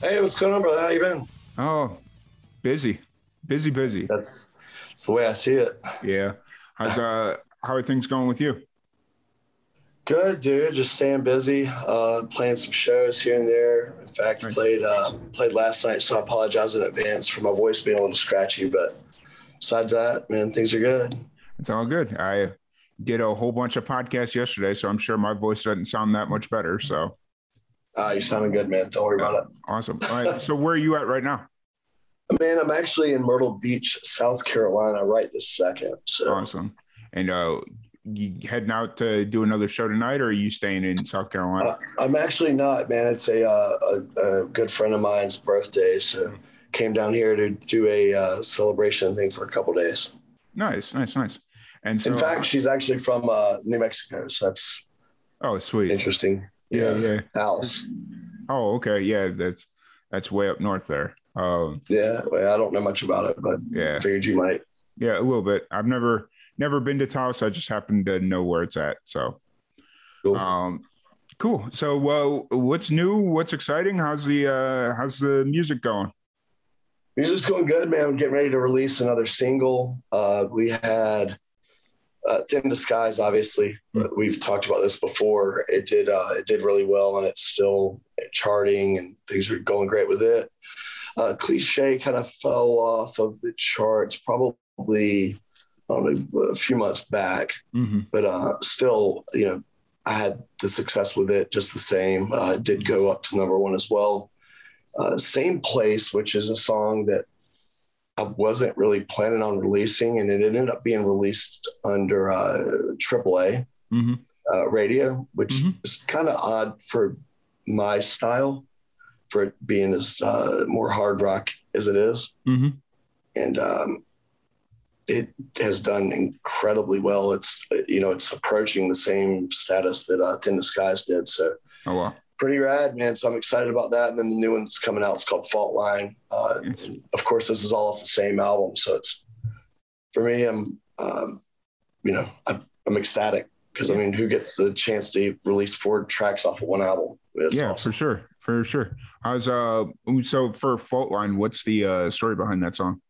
Hey, what's going on, brother? How you been? Oh, busy, busy, busy. That's that's the way I see it. Yeah. How's uh how are things going with you? Good, dude. Just staying busy, uh, playing some shows here and there. In fact, Nice. played uh, played last night, so I apologize in advance for my voice being a little scratchy. But besides that, man, things are good. It's all good. I did a whole bunch of podcasts yesterday, so I'm sure my voice doesn't sound that much better. So Uh, you're sounding good, man. Don't worry about it. awesome. All right. So where are you at right now? Man, I'm actually in Myrtle Beach, South Carolina, right this second. So Awesome. And uh you heading out to do another show tonight or are you staying in South Carolina? uh, I'm actually not, man. It's a, uh, a a good friend of mine's birthday, so came down here to do a uh, celebration thing for a couple days. Nice, nice, nice. And so In fact, she's actually from uh, New Mexico, so that's oh sweet. interesting. Yeah, yeah. Alice. Oh, okay. Yeah, that's that's way up north there. Um Yeah, well, I don't know much about it, but yeah. figured you might. Yeah, a little bit. I've never never been to Taos. I just happen to know where it's at. So Cool. um cool. So well what's new? What's exciting? How's the uh how's the music going? Music's going good, man. We're getting ready to release another single. Uh, we had uh, "Thin Disguise." Obviously, Hmm. we've talked about this before. It did uh, it did really well, and it's still charting, and things are going great with it. Uh, Cliche kind of fell off of the charts probably know, a few months back. Mm-hmm. but uh, still, you know, I had the success with it just the same. Uh, it did go up to number one as well. Uh, same place, which is a song that I wasn't really planning on releasing, and it ended up being released under uh, AAA Mm-hmm. uh, radio, which Mhm. is kind of odd for my style, for it being as uh, more hard rock as it is Mm-hmm. and um, it has done incredibly well. It's you know it's approaching the same status that uh, Thin Disguise did. So Oh wow. Pretty rad, man. So I'm excited about that. And then the new one's coming out. It's called Fault Line. Uh, of course, this is all off the same album. So it's for me. I'm um, you know I'm, I'm ecstatic because I mean, who gets the chance to release four tracks off of one album? It's yeah, awesome. for sure. For sure. How's uh so for Fault Line, what's the uh story behind that song?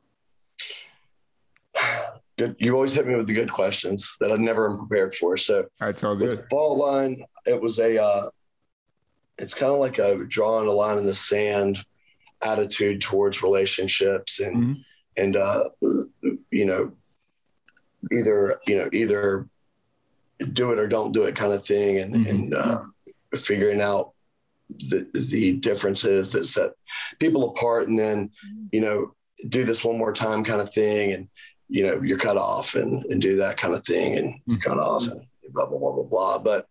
Good. You always hit me with the good questions that I never am prepared for. So That's all good. with fault line it was a uh, it's kind of like a drawing a line in the sand attitude towards relationships and Mhm. and uh, you know either you know either do it or don't do it kind of thing and Mhm. and uh, figuring out the the differences that set people apart and then you know do this one more time kind of thing and you know you're cut off and and do that kind of thing and Mhm. cut off and blah blah blah blah blah but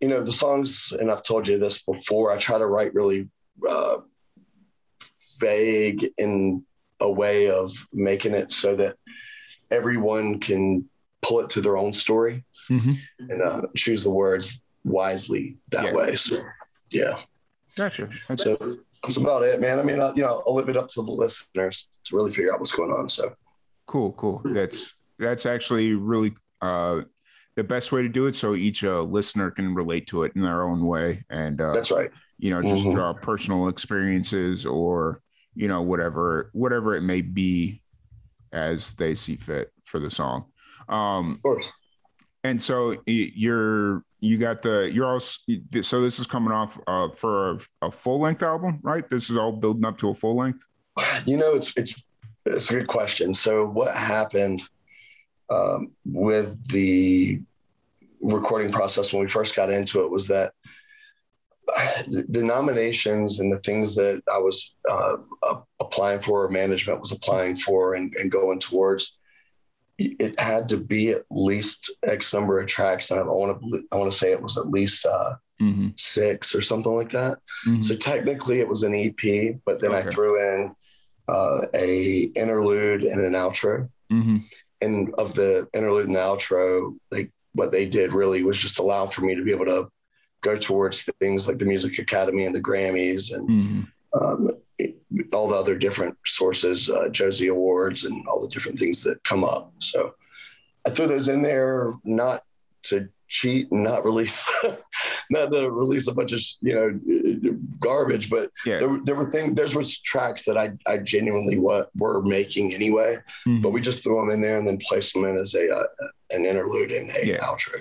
you know the songs and i've told you this before i try to write really uh, vague in a way of making it so that everyone can pull it to their own story Mhm. and uh, choose the words wisely that Yeah. way so yeah Gotcha. That's so that's about it man i mean I, you know i'll leave it up to the listeners to really figure out what's going on so cool, cool. That's that's actually really uh the best way to do it so each uh, listener can relate to it in their own way and uh that's right. you know just Mhm. draw personal experiences or you know whatever whatever it may be as they see fit for the song. Um of course. and so you're you got the you're all so this is coming off uh for a, a full length album right? This is all building up to a full length You know, it's it's it's a good question. So, what happened um, with the recording process when we first got into it was that the, nominations and the things that I was uh, applying for, or management was applying for, and, and going towards, it had to be at least X number of tracks. And I want to I want to say it was at least uh, mm-hmm. or something like that. Mm-hmm. So technically it was an EP, but then okay. I threw in uh, a interlude and an outro. Mm-hmm. And of the interlude and the outro, like what they did really was just allow for me to be able to go towards things like the Music Academy and the Grammys and mm-hmm. um, all the other different sources, uh, Josie Awards, and all the different things that come up. So I threw those in there not to cheat and not release not to release a bunch of you know garbage but yeah. there, there were things there was tracks that i i genuinely what were making anyway mm-hmm. but we just threw them in there and then placed them in as a uh, an interlude and a yeah. outro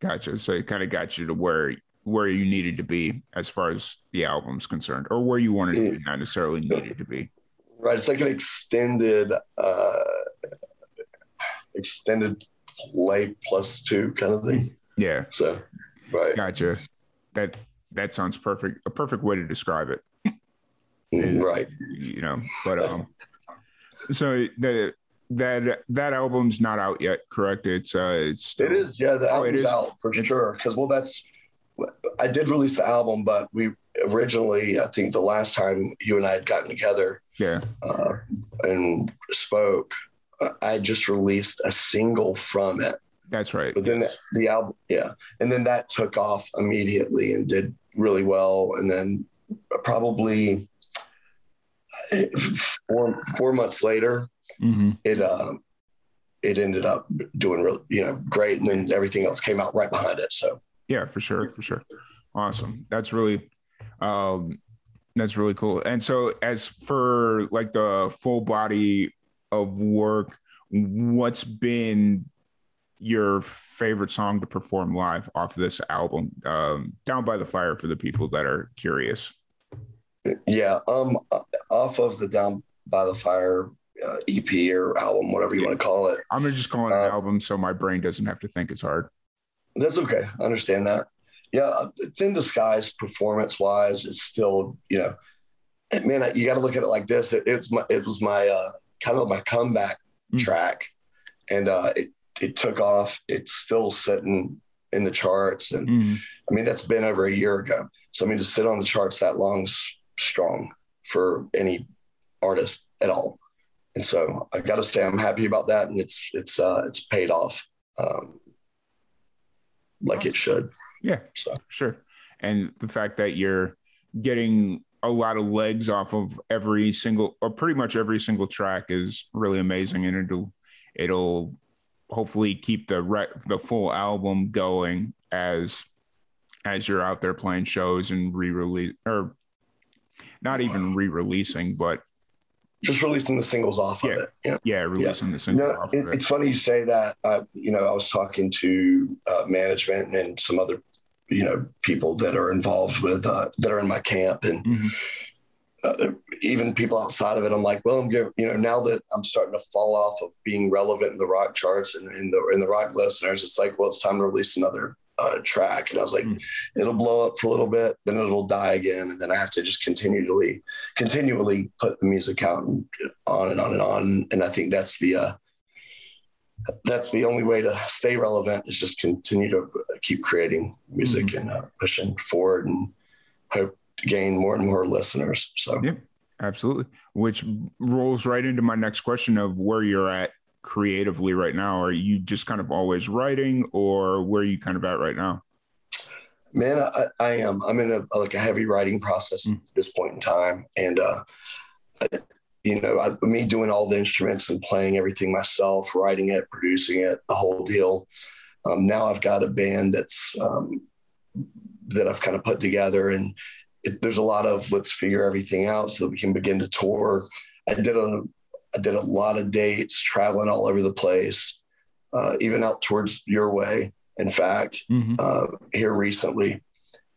gotcha so it kind of got you to where where you needed to be as far as the album's concerned or where you wanted to be not necessarily needed to be right it's like an extended uh extended play plus two kind of thing. Yeah. So, right. Gotcha. That that sounds perfect. A perfect way to describe it. Mm, right. You know, but um, so the that that album's not out yet, correct? It's uh, it's still, it is. Yeah, the oh, album's out for it's, sure. Because well, that's I did release the album, but we originally, I think the last time you and I had gotten together, yeah, uh, and spoke, I just released a single from it. That's right. But then yes. the, the album, yeah, and then that took off immediately and did really well. And then probably four four months later, mm-hmm. it uh, it ended up doing really you know great, and then everything else came out right behind it. So yeah, for sure, for sure, awesome. That's really um, that's really cool. And so as for like the full body of work, what's been your favorite song to perform live off of this album? Um, Down by the Fire for the people that are curious. Yeah, um, off of the Down by the Fire uh, EP or album, whatever you yeah. want to call it. I'm gonna just call it an uh, album so my brain doesn't have to think as hard. That's okay. I understand that. Yeah, uh, Thin Disguise performance wise is still, you know, man, you got to look at it like this. It, it's my, it was my uh, kind of my comeback mm-hmm. track, and uh, it it took off. It's still sitting in the charts, and mm-hmm. I mean that's been over a year ago. So I mean to sit on the charts that long strong for any artist at all. And so I got to say I'm happy about that, and it's it's uh, it's paid off um, like it should. Yeah, so sure. And the fact that you're getting a lot of legs off of every single or pretty much every single track is really amazing and it'll it'll hopefully keep the re- the full album going as as you're out there playing shows and re-release or not even re-releasing but just releasing the singles off yeah, of it yeah yeah releasing yeah. the singles off it, of it. it's funny you say that uh, you know i was talking to uh, management and some other you know people that are involved with uh, that are in my camp and mm-hmm. uh, even people outside of it i'm like well i'm good you know now that i'm starting to fall off of being relevant in the rock charts and in the in the rock listeners it's like well it's time to release another uh, track and i was like mm-hmm. it'll blow up for a little bit then it'll die again and then i have to just continually continually put the music out and on and on and on and i think that's the uh that's the only way to stay relevant is just continue to keep creating music mm-hmm. and uh, pushing forward and hope to gain more and more listeners. So, yeah, absolutely. Which rolls right into my next question of where you're at creatively right now. Are you just kind of always writing or where are you kind of at right now? Man, I, I am. I'm in a like a heavy writing process mm-hmm. at this point in time. And uh, you know, I, me doing all the instruments and playing everything myself, writing it, producing it, the whole deal. Um, now I've got a band that's um, that I've kind of put together, and it, there's a lot of let's figure everything out so that we can begin to tour. I did a I did a lot of dates, traveling all over the place, uh, even out towards your way. In fact, mm-hmm. uh, here recently,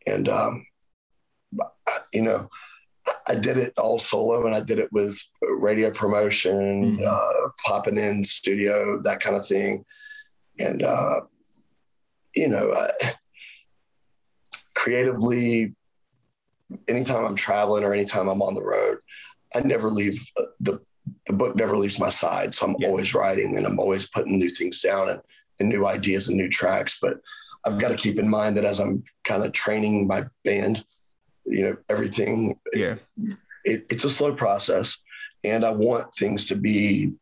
and um, you know, I did it all solo and I did it with radio promotion, mm-hmm. uh, popping in studio, that kind of thing. And, uh, you know, I, creatively, anytime I'm traveling or anytime I'm on the road, I never leave uh, the, the book never leaves my side. So I'm yeah. always writing and I'm always putting new things down and, and new ideas and new tracks. But I've got to keep in mind that as I'm kind of training my band, you know, everything. Yeah. It, it's a slow process, and I want things to be,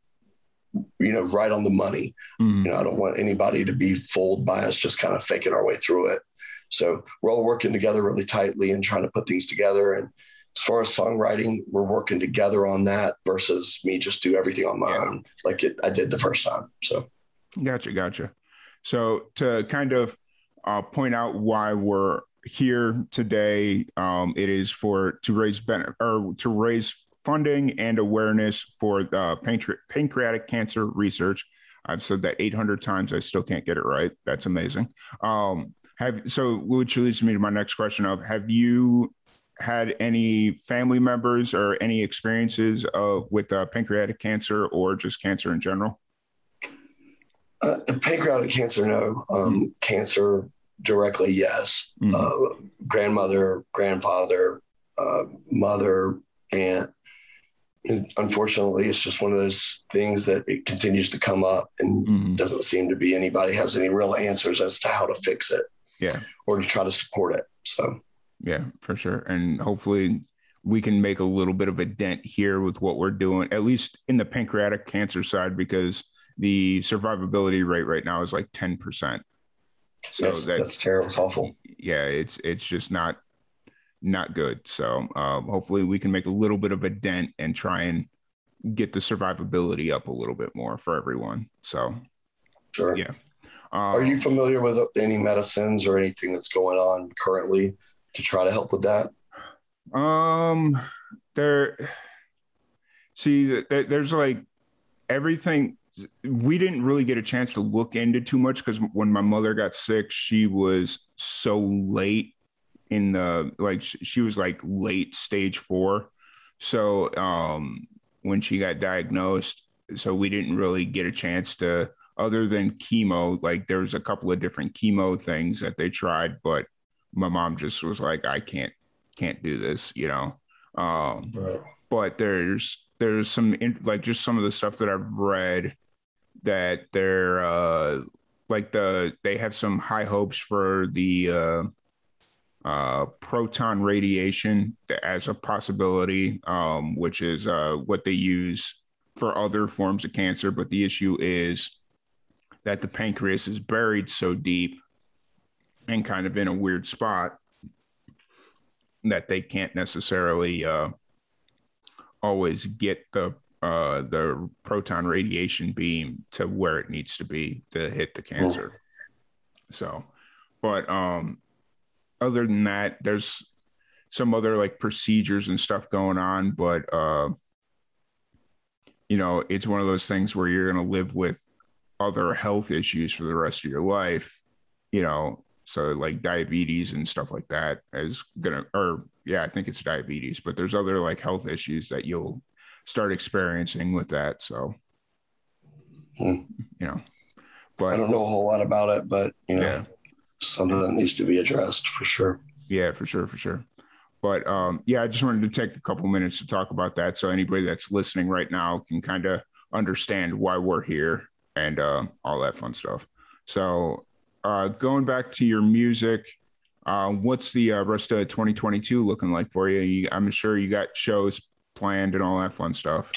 you know, right on the money. Mhm. You know, I don't want anybody to be fooled by us just kind of faking our way through it. So we're all working together really tightly and trying to put things together. And as far as songwriting, we're working together on that versus me just do everything on my Yeah. own, like it, I did the first time. So Gotcha, gotcha. So to kind of uh, point out why we're here today, um, it is for to raise ben- or to raise funding and awareness for the pancre- pancreatic cancer research. I've said that 800 times. I still can't get it right. That's amazing. Um, have so, which leads me to my next question: of Have you had any family members or any experiences uh, with uh, pancreatic cancer or just cancer in general? uh, pancreatic cancer, no. Um, cancer directly, yes. Mhm. Uh, grandmother, grandfather, uh, mother, aunt. And unfortunately, it's just one of those things that it continues to come up and Mhm. doesn't seem to be anybody has any real answers as to how to fix it Yeah. or to try to support it. So, Yeah, for sure. And hopefully we can make a little bit of a dent here with what we're doing, at least in the pancreatic cancer side, because the survivability rate right now is like 10%. So yes, that's, that's terrible. It's awful. yeah, it's it's just not not good. So um, hopefully we can make a little bit of a dent and try and get the survivability up a little bit more for everyone. So Sure. Yeah. Are um, you familiar with any medicines or anything that's going on currently to try to help with that? Um, there. See, there, there's like everything. We didn't really get a chance to look into too much because when my mother got sick, she was so late in the like she was like late stage four. So um, when she got diagnosed, so we didn't really get a chance to other than chemo. Like there was a couple of different chemo things that they tried, but my mom just was like, I can't can't do this, you know. Um, Right. but there's there's some in, like just some of the stuff that I've read that they're uh, like the they have some high hopes for the uh, uh, proton radiation as a possibility, um, which is uh, what they use for other forms of cancer. But the issue is that the pancreas is buried so deep and kind of in a weird spot that they can't necessarily uh, always get the uh, the proton radiation beam to where it needs to be to hit the cancer. So, but um, other than that, there's some other like procedures and stuff going on, but uh, you know, it's one of those things where you're going to live with other health issues for the rest of your life, you know. So like diabetes and stuff like that is gonna, or yeah, I think it's diabetes, but there's other like health issues that you'll start experiencing with that. So, Hmm. you know, I don't know a whole lot about it, but you know, yeah, something that needs to be addressed for sure. yeah, for sure, for sure. But um, yeah, I just wanted to take a couple minutes to talk about that, so anybody that's listening right now can kind of understand why we're here and uh, all that fun stuff. So, uh, going back to your music, uh, what's the uh, rest of 2022 looking like for you? you? I'm sure you got shows planned and all that fun stuff.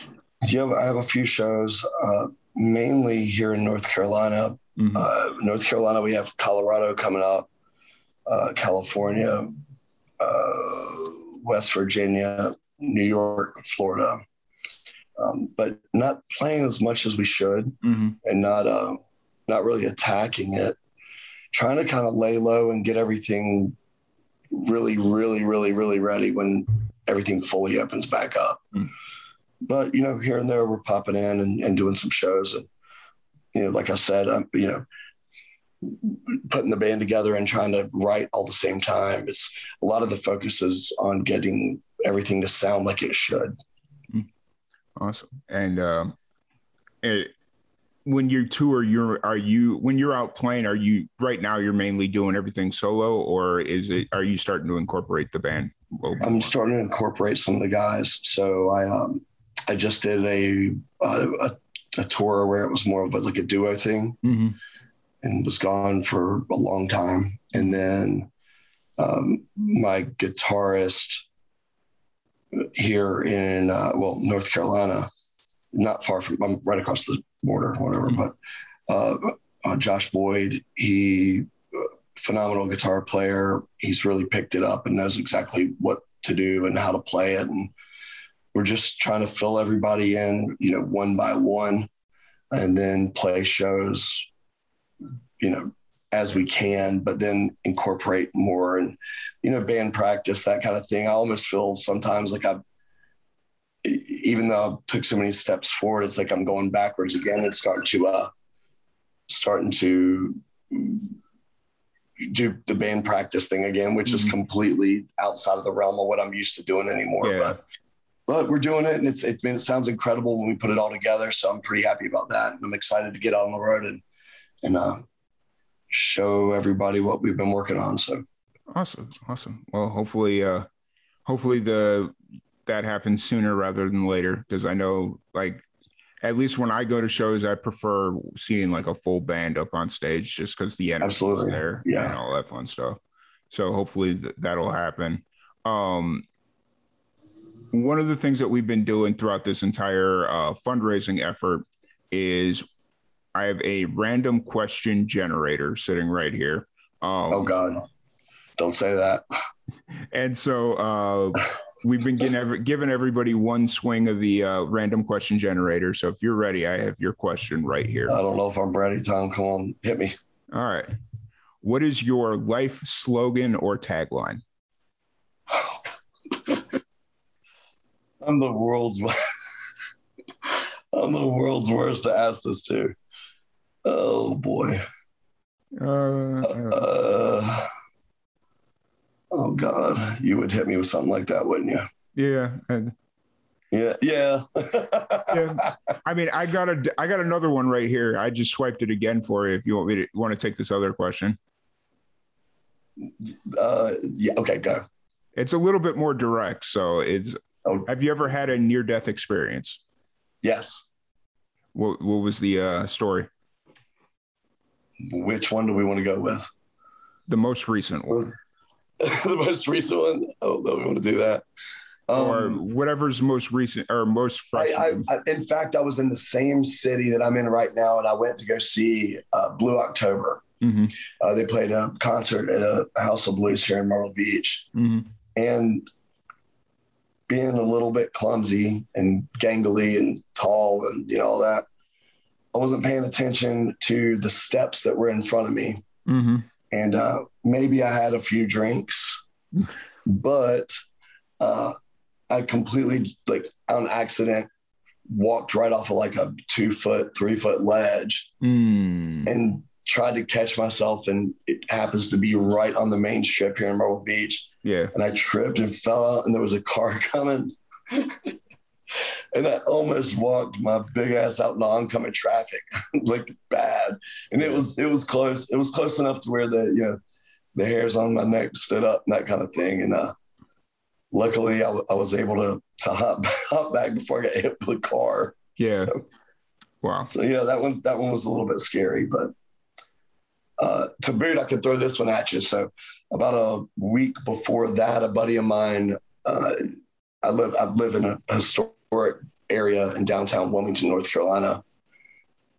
Yeah, I have a few shows, uh, mainly here in North Carolina. Mhm. Uh, North Carolina, we have Colorado coming up, uh, California, uh, West Virginia, New York, Florida. Um, but not playing as much as we should, Mhm. and not uh, not really attacking it. Trying to kind of lay low and get everything really, really, really, really ready when everything fully opens back up. Mm. But you know, here and there, we're popping in and, and doing some shows, and you know, like I said, I'm you know putting the band together and trying to write all the same time. It's a lot of the focus is on getting everything to sound like it should. Awesome. And um, it, when you tour, you're are you when you're out playing? Are you right now? You're mainly doing everything solo, or is it? Are you starting to incorporate the band? a little bit I'm starting to incorporate some of the guys. So I um I just did a a, a, a tour where it was more of a, like a duo thing, Mhm. and was gone for a long time. And then um, my guitarist here in uh, well North Carolina, not far from I'm right across the border, whatever. Mm-hmm. But uh, uh, Josh Boyd, he uh, phenomenal guitar player. He's really picked it up and knows exactly what to do and how to play it. And we're just trying to fill everybody in, you know, one by one, and then play shows, you know, as we can, but then incorporate more and, you know, band practice, that kind of thing. I almost feel sometimes like I've, even though I took so many steps forward, it's like I'm going backwards again It's starting to, uh, starting to do the band practice thing again, which mm-hmm. is completely outside of the realm of what I'm used to doing anymore. Yeah. But but we're doing it, and it's it, it sounds incredible when we put it all together. So I'm pretty happy about that. And I'm excited to get out on the road and and uh, show everybody what we've been working on. So awesome, awesome. Well, hopefully, uh, hopefully the that happens sooner rather than later because I know like at least when I go to shows, I prefer seeing like a full band up on stage just because the energy is there yeah. and all that fun stuff. So hopefully th- that'll happen. Um, one of the things that we've been doing throughout this entire uh, fundraising effort is I have a random question generator sitting right here. Um, oh God, don't say that. And so uh, we've been getting every, giving everybody one swing of the uh, random question generator. So if you're ready, I have your question right here. I don't know if I'm ready, Tom. Come on, hit me. All right. What is your life slogan or tagline? I'm the world's I'm the world's worst to ask this to. Oh boy. Uh, uh, oh God, you would hit me with something like that, wouldn't you? Yeah. And, yeah, yeah. yeah. I mean, I got a, I got another one right here. I just swiped it again for you. If you want me to want to take this other question. Uh, yeah. Okay, go. It's a little bit more direct. So it's. Oh. Have you ever had a near death experience? Yes. What What was the uh, story? Which one do we want to go with? The most recent one. the most recent one. Oh no, we want to do that. Um, or whatever's most recent or most fresh. I, I, in fact, I was in the same city that I'm in right now, and I went to go see uh, Blue October. Mm-hmm. Uh, they played a concert at a House of Blues here in Myrtle Beach, mm-hmm. and being a little bit clumsy and gangly and tall and you know all that, I wasn't paying attention to the steps that were in front of me. Mm-hmm. And uh, maybe I had a few drinks, but uh, I completely, like, on accident, walked right off of like a two foot, three foot ledge mm. and tried to catch myself. And it happens to be right on the main strip here in Myrtle Beach. Yeah. And I tripped and fell out, and there was a car coming and I almost walked my big ass out in oncoming traffic, like bad. And it was it was close. It was close enough to where the you know the hairs on my neck stood up and that kind of thing. And uh, luckily, I, w- I was able to to hop, hop back before I got hit with a car. Yeah. So, wow. So yeah, that one that one was a little bit scary, but uh, to boot, I could throw this one at you. So about a week before that, a buddy of mine. Uh, I live I live in a historic area in downtown Wilmington, North Carolina.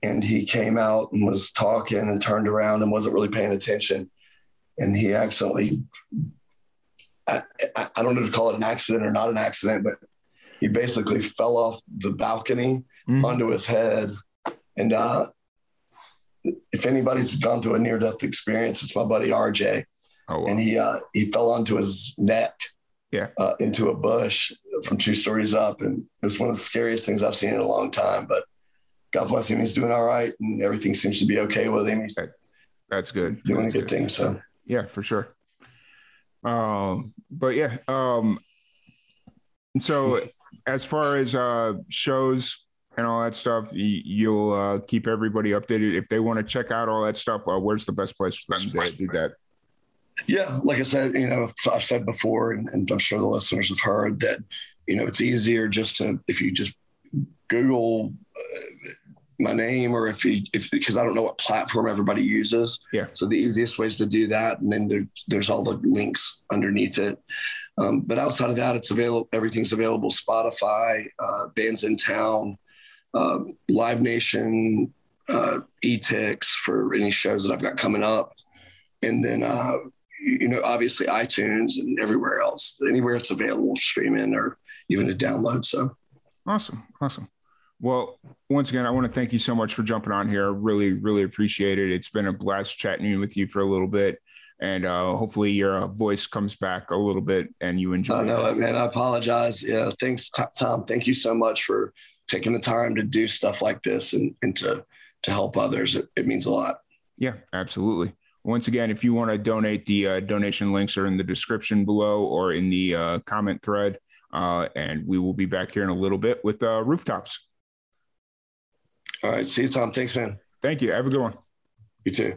And he came out and was talking and turned around and wasn't really paying attention. And he accidentally, I, I don't know to call it an accident or not an accident, but he basically fell off the balcony mm-hmm. onto his head. And uh, if anybody's gone through a near death experience, it's my buddy RJ. Oh, wow. And he uh, he fell onto his neck yeah. Uh, into a bush from two stories up. And it was one of the scariest things I've seen in a long time. But God bless him. He's doing all right and everything seems to be okay with him. He's that's good. Doing that's a good, good, thing. So yeah, for sure. Um, but yeah, um, so as far as uh shows and all that stuff, you'll uh, keep everybody updated. If they want to check out all that stuff, uh, where's the best place for them to do that? Yeah, like I said, you know, I've said before, and, and, I'm sure the listeners have heard that, you know, it's easier just to if you just Google uh, my name or if you if because I don't know what platform everybody uses. Yeah. So the easiest way is to do that, and then there, there's all the links underneath it. Um, but outside of that, it's available. Everything's available. Spotify, uh, Bandsintown, uh, Live Nation, uh, ETix for any shows that I've got coming up, and then uh, you know obviously iTunes and everywhere else, anywhere it's available streaming or even to download. So awesome, awesome. Well, once again, I want to thank you so much for jumping on here. Really, really appreciate it. It's been a blast chatting with you for a little bit. And uh, hopefully your uh, voice comes back a little bit and you enjoy I know it. man. I apologize. Yeah. Thanks, Tom. Thank you so much for taking the time to do stuff like this and, and to, to help others. It, it means a lot. Yeah, absolutely. Once again, if you want to donate, the uh, donation links are in the description below or in the uh, comment thread. Uh, and we will be back here in a little bit with uh, rooftops. All right. See you, Tom. Thanks, man. Thank you. Have a good one. You too.